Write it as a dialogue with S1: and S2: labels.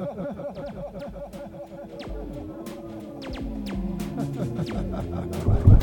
S1: ha ha ha ha ha